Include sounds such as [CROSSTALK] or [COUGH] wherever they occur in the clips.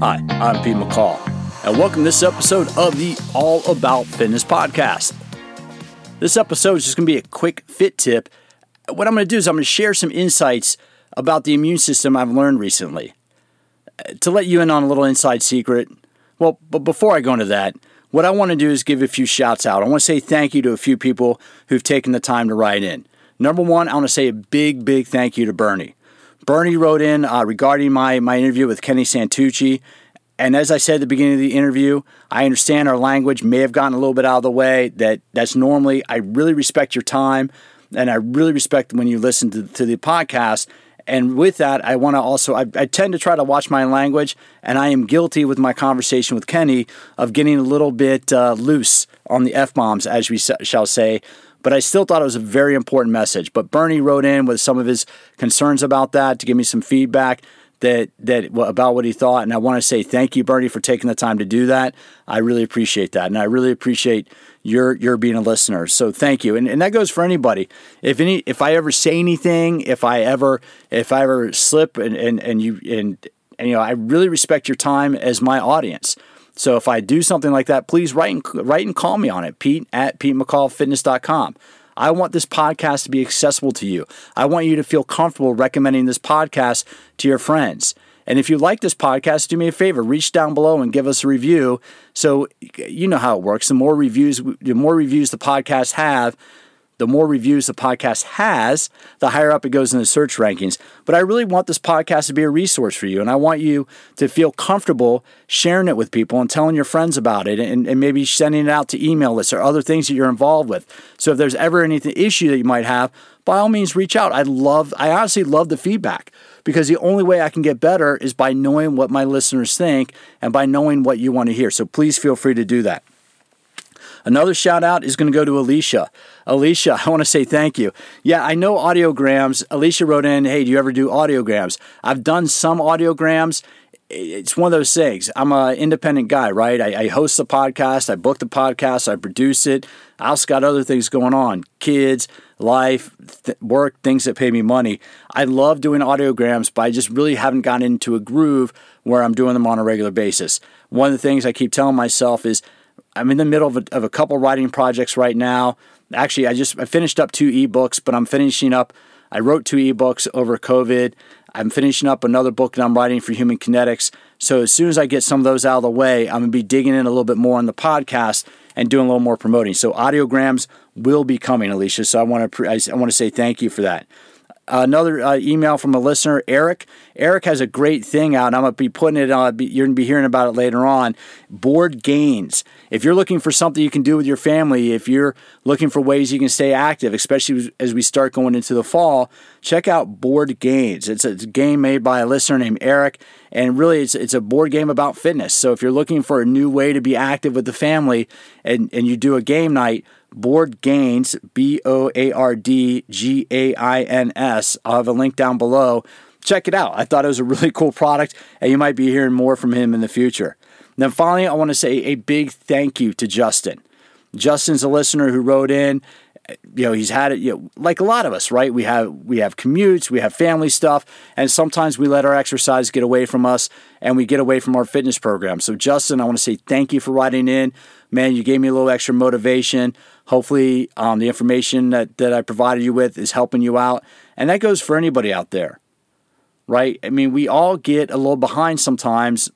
Hi, I'm Pete McCall, and welcome to this episode of the All About Fitness podcast. This episode is just going to be a quick fit tip. What I'm going to do is I'm going to share some insights about the immune system I've learned recently. To let you in on a little inside secret, well, but before I go into that, what I want to do is give a few shouts out. I want to say thank you to a few people who've taken the time to write in. Number one, I want to say a big, big thank you to Bernie. Bernie wrote in uh, regarding my, my interview with Kenny Santucci. And as I said at the beginning of the interview, I understand our language may have gotten a little bit out of the way. That that's normally I really respect your time, and I really respect when you listen to, to the podcast. And with that, I want to also I, I tend to try to watch my language, and I am guilty with my conversation with Kenny of getting a little bit uh, loose on the f bombs, as we shall say but I still thought it was a very important message. But Bernie wrote in with some of his concerns about that to give me some feedback that that about what he thought, and I want to say thank you, Bernie, for taking the time to do that. I really appreciate that, and I really appreciate your your being a listener. So thank you, and, and that goes for anybody. If any, if I ever say anything, if I ever if I ever slip, and and and you and, and you know, I really respect your time as my audience. So if I do something like that, please write and, write and call me on it, Pete at PeteMcCallFitness.com. I want this podcast to be accessible to you. I want you to feel comfortable recommending this podcast to your friends. And if you like this podcast, do me a favor, reach down below and give us a review. So you know how it works. The more reviews, the more reviews the podcast have, the more reviews the podcast has, the higher up it goes in the search rankings. But I really want this podcast to be a resource for you. And I want you to feel comfortable sharing it with people and telling your friends about it and, and maybe sending it out to email lists or other things that you're involved with. So if there's ever any issue that you might have, by all means reach out. I love, I honestly love the feedback because the only way I can get better is by knowing what my listeners think and by knowing what you want to hear. So please feel free to do that. Another shout out is going to go to Alicia. Alicia, I want to say thank you. Yeah, I know audiograms. Alicia wrote in, hey, do you ever do audiograms? I've done some audiograms. It's one of those things. I'm an independent guy, right? I, I host the podcast, I book the podcast, I produce it. I also got other things going on kids, life, th- work, things that pay me money. I love doing audiograms, but I just really haven't gotten into a groove where I'm doing them on a regular basis. One of the things I keep telling myself is I'm in the middle of a, of a couple writing projects right now. Actually, I just I finished up two ebooks, but I'm finishing up. I wrote two ebooks over COVID. I'm finishing up another book that I'm writing for Human Kinetics. So as soon as I get some of those out of the way, I'm gonna be digging in a little bit more on the podcast and doing a little more promoting. So audiograms will be coming, Alicia. So I want to I want to say thank you for that another uh, email from a listener, Eric. Eric has a great thing out. I'm going to be putting it on, you're going to be hearing about it later on. Board Gains. If you're looking for something you can do with your family, if you're looking for ways you can stay active, especially as we start going into the fall, check out Board Gains. It's a, it's a game made by a listener named Eric, and really it's, it's a board game about fitness. So if you're looking for a new way to be active with the family and, and you do a game night, Board Gains, B O A R D G A I N S. I'll have a link down below. Check it out. I thought it was a really cool product, and you might be hearing more from him in the future. Then finally, I want to say a big thank you to Justin. Justin's a listener who wrote in. You know, he's had it. You know, like a lot of us, right? We have we have commutes, we have family stuff, and sometimes we let our exercise get away from us, and we get away from our fitness program. So, Justin, I want to say thank you for writing in. Man, you gave me a little extra motivation. Hopefully, um, the information that, that I provided you with is helping you out. And that goes for anybody out there, right? I mean, we all get a little behind sometimes.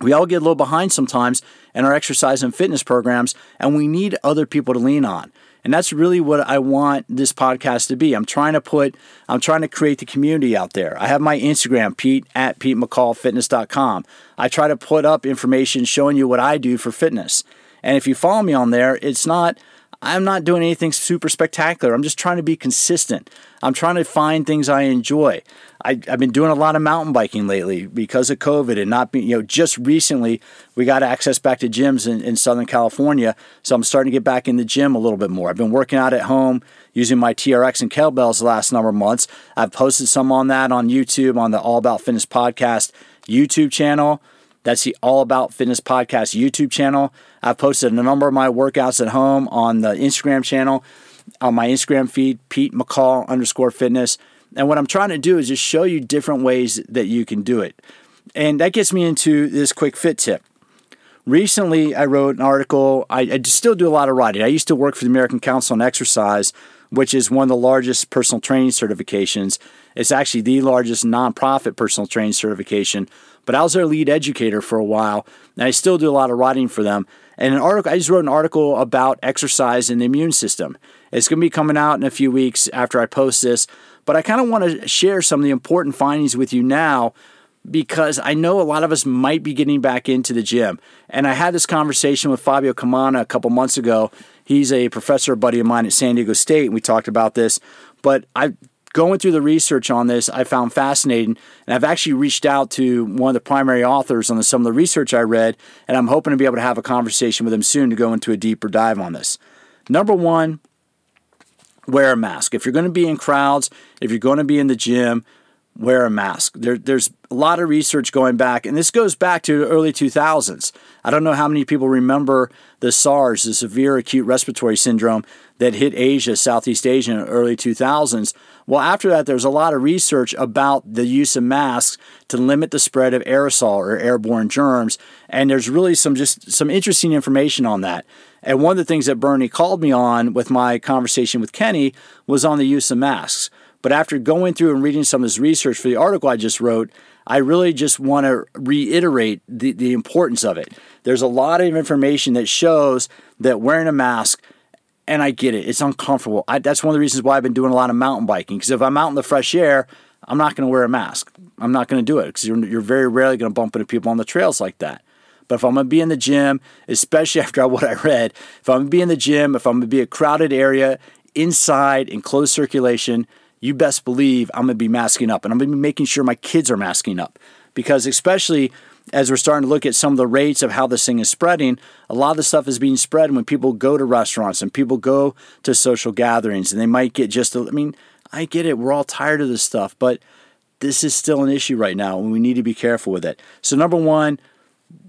We all get a little behind sometimes in our exercise and fitness programs, and we need other people to lean on. And that's really what I want this podcast to be. I'm trying to put, I'm trying to create the community out there. I have my Instagram, Pete at PeteMcCallFitness.com. I try to put up information showing you what I do for fitness. And if you follow me on there, it's not, I'm not doing anything super spectacular. I'm just trying to be consistent. I'm trying to find things I enjoy. I, have been doing a lot of mountain biking lately because of COVID and not being, you know, just recently we got access back to gyms in, in Southern California. So I'm starting to get back in the gym a little bit more. I've been working out at home using my TRX and kettlebells the last number of months. I've posted some on that on YouTube on the All About Fitness podcast YouTube channel. That's the All About Fitness Podcast YouTube channel. I've posted a number of my workouts at home on the Instagram channel, on my Instagram feed, Pete McCall underscore fitness. And what I'm trying to do is just show you different ways that you can do it. And that gets me into this quick fit tip. Recently, I wrote an article. I, I still do a lot of writing. I used to work for the American Council on Exercise, which is one of the largest personal training certifications. It's actually the largest nonprofit personal training certification. But I was their lead educator for a while, and I still do a lot of writing for them. And an article, I just wrote an article about exercise and the immune system. It's going to be coming out in a few weeks after I post this, but I kind of want to share some of the important findings with you now because I know a lot of us might be getting back into the gym. And I had this conversation with Fabio Comana a couple months ago. He's a professor, a buddy of mine at San Diego State, and we talked about this. But I going through the research on this, I found fascinating, and I've actually reached out to one of the primary authors on the, some of the research I read, and I'm hoping to be able to have a conversation with him soon to go into a deeper dive on this. Number one, wear a mask. If you're going to be in crowds, if you're going to be in the gym, wear a mask. There, there's a lot of research going back, and this goes back to early 2000s. I don't know how many people remember the SARS, the severe acute respiratory syndrome that hit Asia, Southeast Asia in the early 2000s. Well, after that, there's a lot of research about the use of masks to limit the spread of aerosol or airborne germs, and there's really some just some interesting information on that. And one of the things that Bernie called me on with my conversation with Kenny was on the use of masks. But after going through and reading some of his research for the article I just wrote, I really just want to reiterate the, the importance of it. There's a lot of information that shows that wearing a mask, and I get it, it's uncomfortable. I, that's one of the reasons why I've been doing a lot of mountain biking. Because if I'm out in the fresh air, I'm not going to wear a mask. I'm not going to do it because you're, you're very rarely going to bump into people on the trails like that. But if I'm going to be in the gym, especially [LAUGHS] after what I read, if I'm going to be in the gym, if I'm going to be a crowded area, inside in closed circulation, you best believe I'm going to be masking up and I'm going to be making sure my kids are masking up. Because, especially as we're starting to look at some of the rates of how this thing is spreading, a lot of the stuff is being spread when people go to restaurants and people go to social gatherings and they might get just, a, I mean, I get it. We're all tired of this stuff, but this is still an issue right now and we need to be careful with it. So, number one,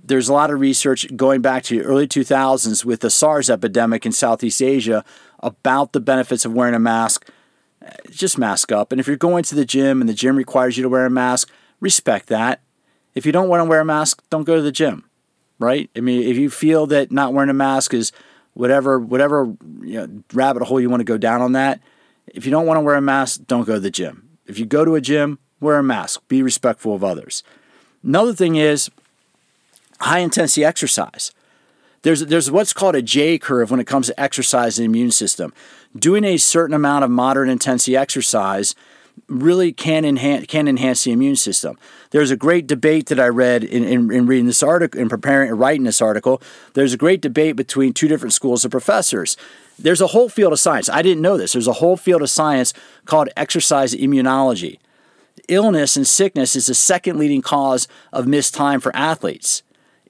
there's a lot of research going back to the early 2000s with the SARS epidemic in Southeast Asia about the benefits of wearing a mask just mask up. And if you're going to the gym and the gym requires you to wear a mask, respect that. If you don't want to wear a mask, don't go to the gym, right? I mean, if you feel that not wearing a mask is whatever whatever you know, rabbit hole you want to go down on that, if you don't want to wear a mask, don't go to the gym. If you go to a gym, wear a mask. Be respectful of others. Another thing is high intensity exercise. There's, there's what's called a J curve when it comes to exercise and immune system. Doing a certain amount of moderate intensity exercise really can enhance can enhance the immune system. There's a great debate that I read in, in, in, reading this article, in preparing and writing this article. There's a great debate between two different schools of professors. There's a whole field of science. I didn't know this. There's a whole field of science called exercise immunology. Illness and sickness is the second leading cause of missed time for athletes.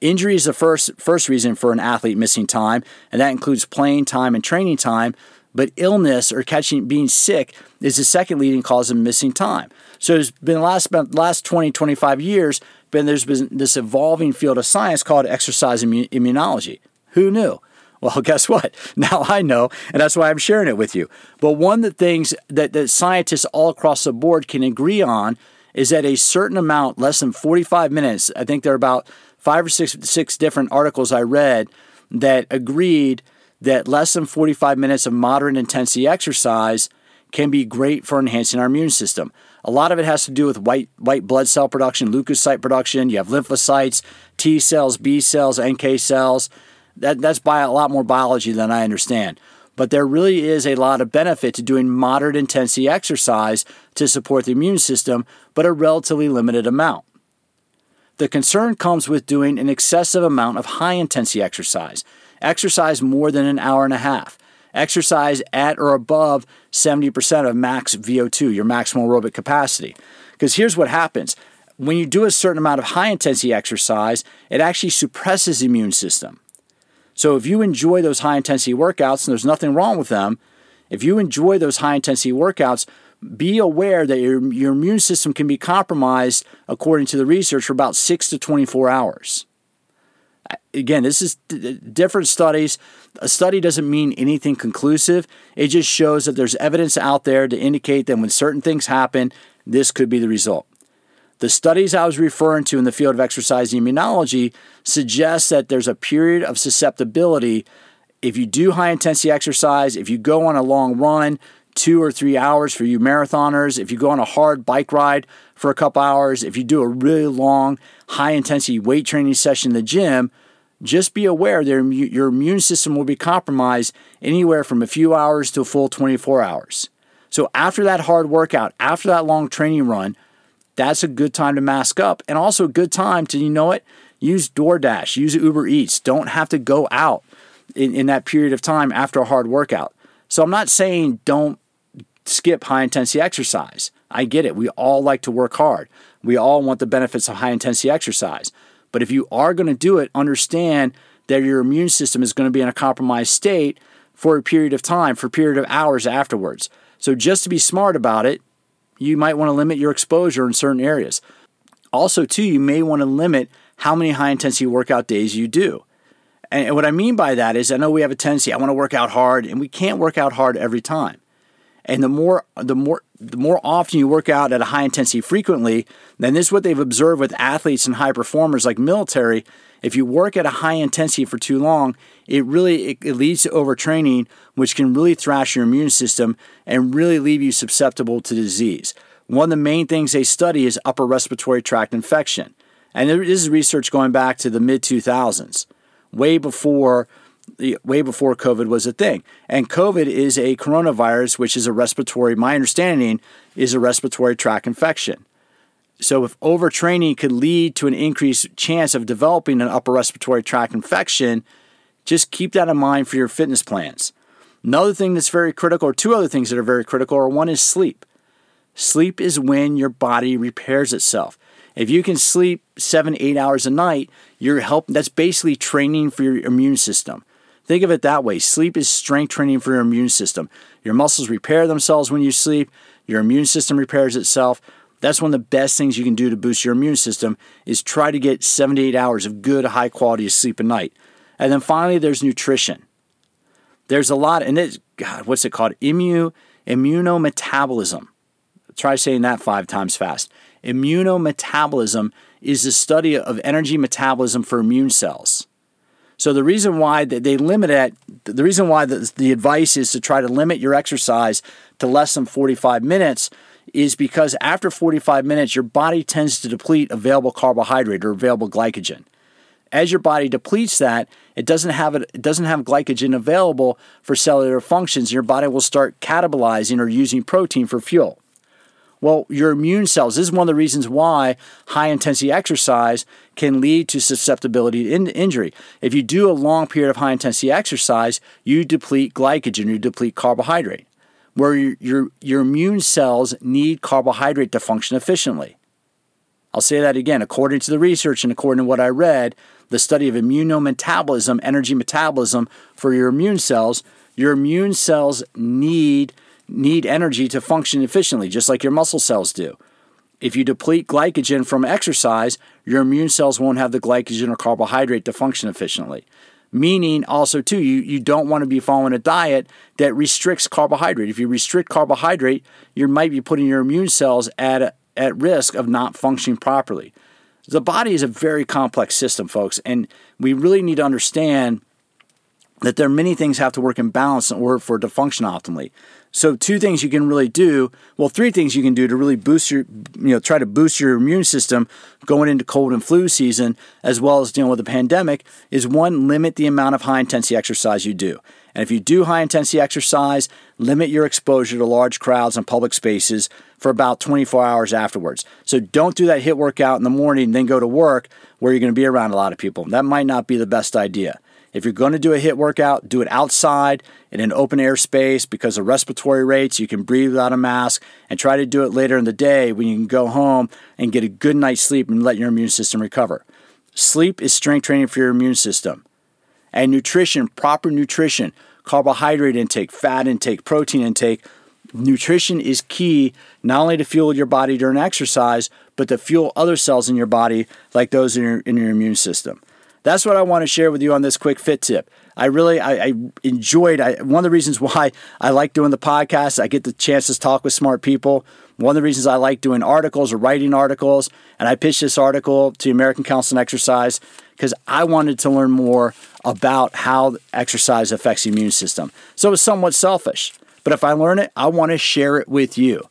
Injury is the first first reason for an athlete missing time, and that includes playing time and training time. But illness or catching being sick is the second leading cause of missing time. So it's been last last 20, 25 years, been there's been this evolving field of science called exercise immunology. Who knew? Well, [LAUGHS] guess what? Now I know, and that's why I'm sharing it with you. But one of the things that, that scientists all across the board can agree on is that a certain amount, less than 45 minutes, I think there are about five or six, six different articles I read that agreed that less than 45 minutes of moderate intensity exercise can be great for enhancing our immune system. A lot of it has to do with white white blood cell production, leukocyte production. You have lymphocytes, T cells, B cells, NK cells. That, that's by a lot more biology than I understand. But there really is a lot of benefit to doing moderate intensity exercise to support the immune system, but a relatively limited amount. The concern comes with doing an excessive amount of high intensity exercise. Exercise more than an hour and a half. Exercise at or above 70% of max VO2, your maximal aerobic capacity. Because here's what happens when you do a certain amount of high intensity exercise, it actually suppresses the immune system. So if you enjoy those high intensity workouts, and there's nothing wrong with them, if you enjoy those high intensity workouts, be aware that your, your immune system can be compromised, according to the research, for about 6 to 24 hours. Again, this is different studies. A study doesn't mean anything conclusive. It just shows that there's evidence out there to indicate that when certain things happen, this could be the result. The studies I was referring to in the field of exercise immunology suggest that there's a period of susceptibility if you do high intensity exercise, if you go on a long run, two or three hours for you marathoners, if you go on a hard bike ride for a couple hours, if you do a really long, high intensity weight training session in the gym, just be aware that your immune system will be compromised anywhere from a few hours to a full 24 hours. So, after that hard workout, after that long training run, that's a good time to mask up and also a good time to, you know what, use DoorDash, use Uber Eats. Don't have to go out in, in that period of time after a hard workout. So, I'm not saying don't skip high intensity exercise. I get it. We all like to work hard. We all want the benefits of high intensity exercise. But if you are going to do it, understand that your immune system is going to be in a compromised state for a period of time, for a period of hours afterwards. So just to be smart about it, you might want to limit your exposure in certain areas. Also, too, you may want to limit how many high intensity workout days you do. And what I mean by that is I know we have a tendency, I want to work out hard, and we can't work out hard every time. And the more the more the more often you work out at a high intensity frequently, then this is what they've observed with athletes and high performers like military. If you work at a high intensity for too long, it really it, it leads to overtraining, which can really thrash your immune system and really leave you susceptible to disease. One of the main things they study is upper respiratory tract infection. And this is research going back to the mid 2000s, way before way before COVID was a thing. And COVID is a coronavirus, which is a respiratory, my understanding is a respiratory tract infection. So, if overtraining could lead to an increased chance of developing an upper respiratory tract infection, just keep that in mind for your fitness plans. Another thing that's very critical, or two other things that are very critical, are one is sleep. Sleep is when your body repairs itself. If you can sleep seven, eight hours a night, you're help. That's basically training for your immune system. Think of it that way. Sleep is strength training for your immune system. Your muscles repair themselves when you sleep, your immune system repairs itself. That's one of the best things you can do to boost your immune system is try to get 7 to 8 hours of good high quality sleep a night. And then finally there's nutrition. There's a lot and it's god, what's it called? Immu immunometabolism. Try saying that 5 times fast. Immunometabolism is the study of energy metabolism for immune cells. So the reason why they limit it, the reason why the, the advice is to try to limit your exercise to less than 45 minutes is because after 45 minutes, your body tends to deplete available carbohydrate or available glycogen. As your body depletes that, it doesn't have it, it doesn't have glycogen available for cellular functions. Your body will start catabolizing or using protein for fuel. Well, your immune cells, this is one of the reasons why high intensity exercise can lead to susceptibility to injury. If you do a long period of high intensity exercise, you deplete glycogen, you deplete carbohydrate, where your, your, your immune cells need carbohydrate to function efficiently. I'll say that again. According to the research and according to what I read, the study of immunometabolism, energy metabolism for your immune cells, your immune cells need need energy to function efficiently, just like your muscle cells do. If you deplete glycogen from exercise, your immune cells won't have the glycogen or carbohydrate to function efficiently. Meaning, also, too, you, you don't want to be following a diet that restricts carbohydrate. If you restrict carbohydrate, you might be putting your immune cells at, at risk of not functioning properly. The body is a very complex system, folks, and we really need to understand that there are many things have to work in balance in order for it to function optimally. So two things you can really do, well three things you can do to really boost your you know try to boost your immune system going into cold and flu season as well as dealing with the pandemic is one limit the amount of high intensity exercise you do. And if you do high intensity exercise, limit your exposure to large crowds and public spaces for about 24 hours afterwards. So don't do that HIIT workout in the morning then go to work where you're going to be around a lot of people. That might not be the best idea. If you're going to do a HIIT workout, do it outside in an open air space because of respiratory rates. You can breathe without a mask and try to do it later in the day when you can go home and get a good night's sleep and let your immune system recover. Sleep is strength training for your immune system. And nutrition, proper nutrition, carbohydrate intake, fat intake, protein intake. Nutrition is key not only to fuel your body during exercise, but to fuel other cells in your body like those in your, in your immune system that's what I want to share with you on this quick fit tip. I really I, I enjoyed I, one of the reasons [LAUGHS] why I like doing the podcast. I get the chance to talk with smart people. One of the reasons I like doing articles or writing articles, and I pitched this article to American Council on Exercise because I wanted to learn more about how exercise affects the immune system. So it was somewhat selfish. But if I learn it, I want to share it with you.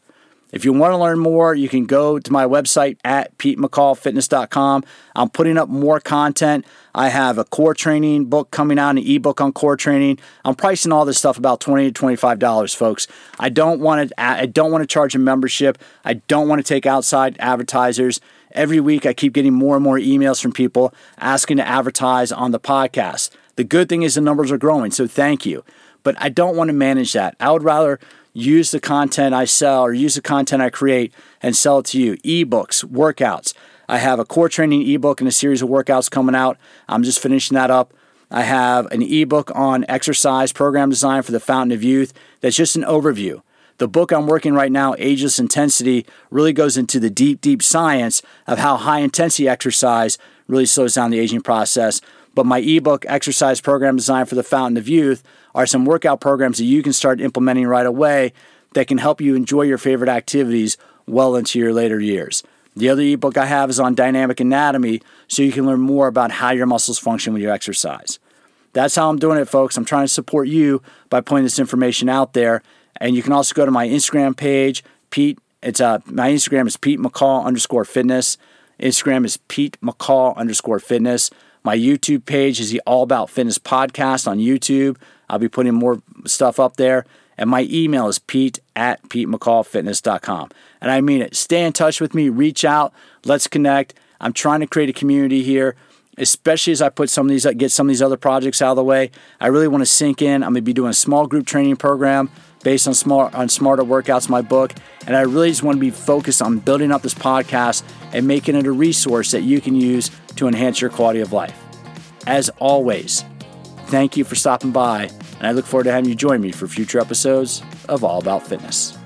If you want to learn more, you can go to my website at petemccallfitness.com. I'm putting up more content. I have a core training book coming out, an ebook on core training. I'm pricing all this stuff about 20 to 25 dollars, folks. I don't want to I don't want to charge a membership. I don't want to take outside advertisers. Every week I keep getting more and more emails from people asking to advertise on the podcast. The good thing is the numbers are growing, so thank you. But I don't want to manage that. I would rather use the content I sell or use the content I create and sell it to you. Ebooks, workouts. I have a core training ebook and a series of workouts coming out. I'm just finishing that up. I have an ebook on exercise program design for the Fountain of Youth that's just an overview. The book I'm working right now, Ageless Intensity, really goes into the deep, deep science of how high intensity exercise really slows down the aging process. But my ebook, Exercise Program Design for the Fountain of Youth, are some workout programs that you can start implementing right away that can help you enjoy your favorite activities well into your later years. The other ebook I have is on dynamic anatomy, so you can learn more about how your muscles function when you exercise. That's how I'm doing it, folks. I'm trying to support you by putting this information out there. And you can also go to my Instagram page, Pete. It's uh, my Instagram is Pete McCall underscore fitness. Instagram is Pete McCall underscore fitness. My YouTube page is the All About Fitness podcast on YouTube. I'll be putting more stuff up there. And my email is pete at petemccallfitness.com. And I mean it. Stay in touch with me, reach out, let's connect. I'm trying to create a community here, especially as I put some of these, get some of these other projects out of the way. I really want to sink in. I'm going to be doing a small group training program based on smart on smarter workouts, my book. And I really just want to be focused on building up this podcast and making it a resource that you can use to enhance your quality of life. As always, thank you for stopping by, and I look forward to having you join me for future episodes of All About Fitness.